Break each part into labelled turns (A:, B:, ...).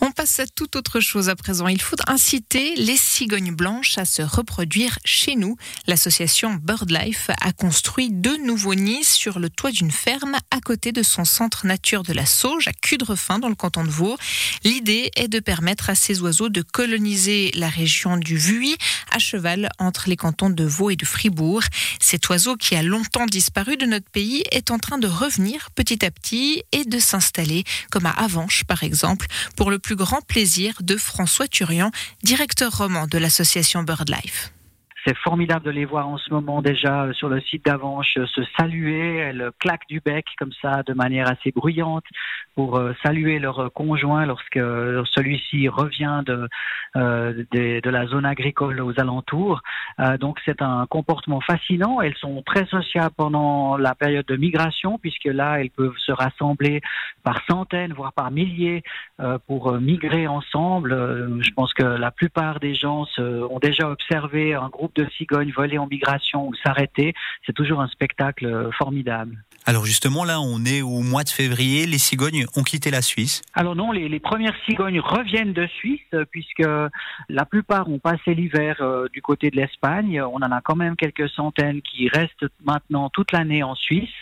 A: On passe à toute autre chose à présent. Il faut inciter les cigognes blanches à se reproduire chez nous. L'association BirdLife a construit deux nouveaux nids sur le toit d'une ferme à côté de son centre nature de la Sauge à Cudrefin dans le canton de Vaud. L'idée est de permettre à ces oiseaux de coloniser la région du Vuy à cheval entre les cantons de Vaud et de Fribourg. Cet oiseau qui a longtemps disparu de notre pays est en train de revenir petit à petit et de s'installer comme à Avanches par exemple pour le plus grand plaisir de François Turian, directeur roman de l'association BirdLife.
B: C'est formidable de les voir en ce moment déjà euh, sur le site d'Avanche euh, se saluer. Elles claquent du bec comme ça de manière assez bruyante pour euh, saluer leur conjoint lorsque celui-ci revient de, de, de, la zone agricole aux alentours. donc c'est un comportement fascinant. Elles sont très sociables pendant la période de migration puisque là elles peuvent se rassembler par centaines voire par milliers pour migrer ensemble. je pense que la plupart des gens ont déjà observé un groupe de cigognes voler en migration ou s'arrêter, c'est toujours un spectacle euh, formidable.
C: Alors justement, là, on est au mois de février, les cigognes ont quitté la Suisse
B: Alors non, les, premières cigognes reviennent de Suisse, euh, puisque la plupart ont passé l'hiver euh, du côté de l'Espagne. On en a quand même quelques centaines qui restent maintenant toute l'année en Suisse,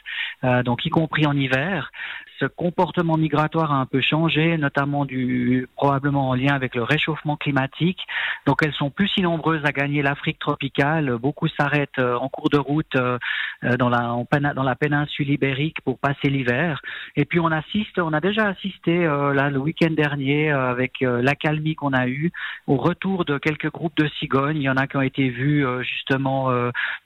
B: donc y compris en hiver ce comportement migratoire a un peu changé, notamment du probablement en lien avec le réchauffement climatique. Donc elles sont plus si nombreuses à gagner l'Afrique tropicale. Beaucoup s'arrêtent euh, en cours de route euh, euh, dans la dans la péninsule ibérique pour passer l'hiver. Et puis on assiste, on a déjà assisté le week-end dernier avec l'accalmie qu'on a eue au retour de quelques groupes de cigognes. Il y en a qui ont été vus justement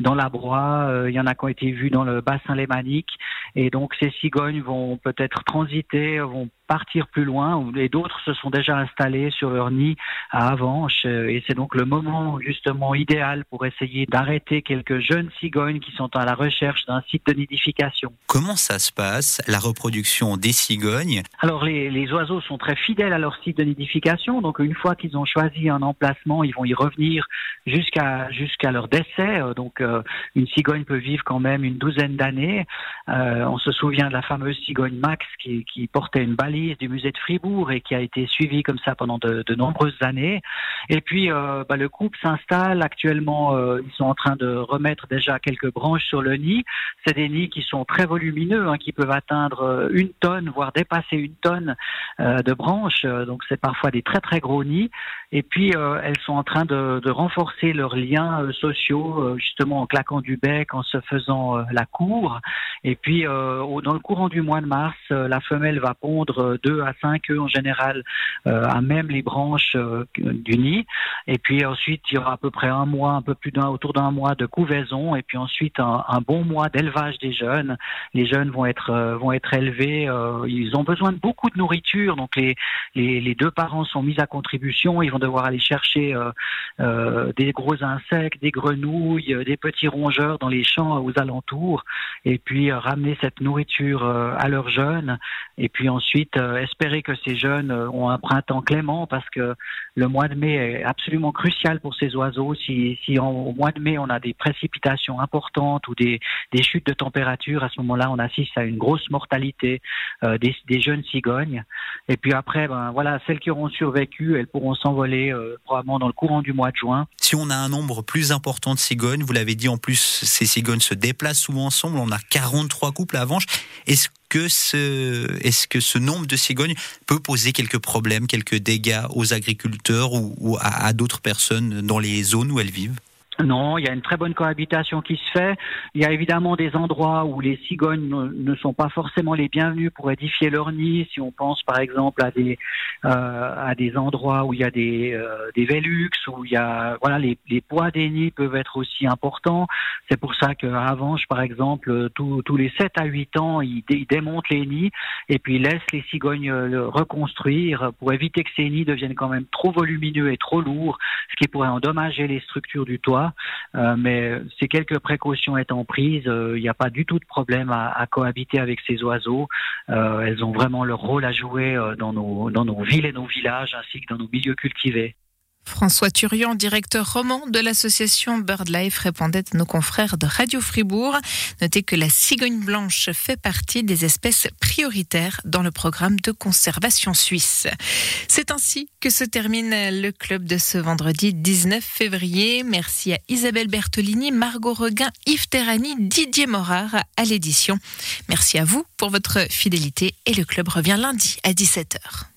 B: dans la broie, il y en a qui ont été vus dans le bassin lémanique. Et donc ces cigognes vont peut-être transiter, vont partir plus loin, et d'autres se sont déjà installés sur leur nid à Avanches. Et c'est donc le moment justement idéal pour essayer d'arrêter quelques jeunes cigognes qui sont à la recherche d'un site de nidification.
C: Comment ça se passe, la reproduction des cigognes?
B: Alors les, les oiseaux sont très fidèles à leur site de nidification, donc une fois qu'ils ont choisi un emplacement, ils vont y revenir jusqu'à jusqu'à leur décès. Donc euh, une cigogne peut vivre quand même une douzaine d'années. Euh, on se souvient de la fameuse cigogne Max qui, qui portait une balise du musée de Fribourg et qui a été suivi comme ça pendant de, nombreuses années. Et puis euh, bah, le couple s'installe actuellement. Euh, ils sont en train de remettre déjà quelques branches sur le nid. C'est des nids qui sont très volumineux, hein, qui peuvent atteindre euh, une tonne, voire dépasser une tonne de branches. Donc c'est parfois des très très gros nids. Et puis elles sont en train de, de renforcer leurs liens sociaux, justement en claquant du bec, en se faisant la cour. Et puis dans le courant du mois de mars, la femelle va pondre deux à cinq œufs en général euh, à même les branches euh, du nid. Et puis ensuite, il y aura à peu près un mois, un peu plus d'un, autour d'un mois de couvaison. Et puis ensuite, un, bon mois d'élevage des jeunes. Les jeunes vont être euh, vont être élevés. ils ont besoin de beaucoup de nourriture. Donc les, les, deux parents sont mis à contribution. Ils vont devoir aller chercher des gros insectes, des grenouilles, des petits rongeurs dans les champs aux alentours. Et puis ramener cette nourriture à leurs jeunes. Et puis ensuite euh, espérer que ces jeunes euh, ont un printemps clément parce que le mois de mai est absolument crucial pour ces oiseaux. Si, si au mois de mai on a des précipitations importantes ou des, des chutes de température, à ce moment-là on assiste à une grosse mortalité euh, des, des, jeunes cigognes. Et puis après, ben voilà, celles qui auront survécu, elles pourront s'envoler probablement dans le courant du mois de juin.
C: Si on a un nombre plus important de cigognes, vous l'avez dit en plus, ces cigognes se déplacent souvent ensemble. On a 43 couples à Avanches. Est-ce est-ce que ce nombre de cigognes peut poser quelques problèmes, quelques dégâts aux agriculteurs ou, à d'autres personnes dans les zones où elles vivent?
B: Non, il y a une très bonne cohabitation qui se fait. Il y a évidemment des endroits où les cigognes ne, sont pas forcément les bienvenus pour édifier leur nid. Si on pense par exemple à des euh, à des endroits où il y a des euh, des Velux, où il y a voilà les, les poids des nids peuvent être aussi importants. C'est pour ça qu'à Avanche par exemple tous tous les 7 à 8 ans ils, démontent les nids et puis ils laissent les cigognes le reconstruire pour éviter que ces nids deviennent quand même trop volumineux et trop lourds, ce qui pourrait endommager les structures du toit. Euh, mais ces quelques précautions étant prises, euh, il n'y a pas du tout de problème à, cohabiter avec ces oiseaux. Euh, elles ont vraiment leur rôle à jouer dans nos, dans nos villes et nos villages, ainsi que dans nos milieux cultivés.
A: François Turian, directeur roman de l'association BirdLife, répondait à nos confrères de Radio Fribourg. Notez que la cigogne blanche fait partie des espèces prioritaires dans le programme de conservation suisse. C'est ainsi que se termine le club de ce vendredi 19 février. Merci à Isabelle Bertolini, Margot Reguin, Yves Terrani, Didier Morard à l'édition. Merci à vous pour votre fidélité et le club revient lundi à 17h.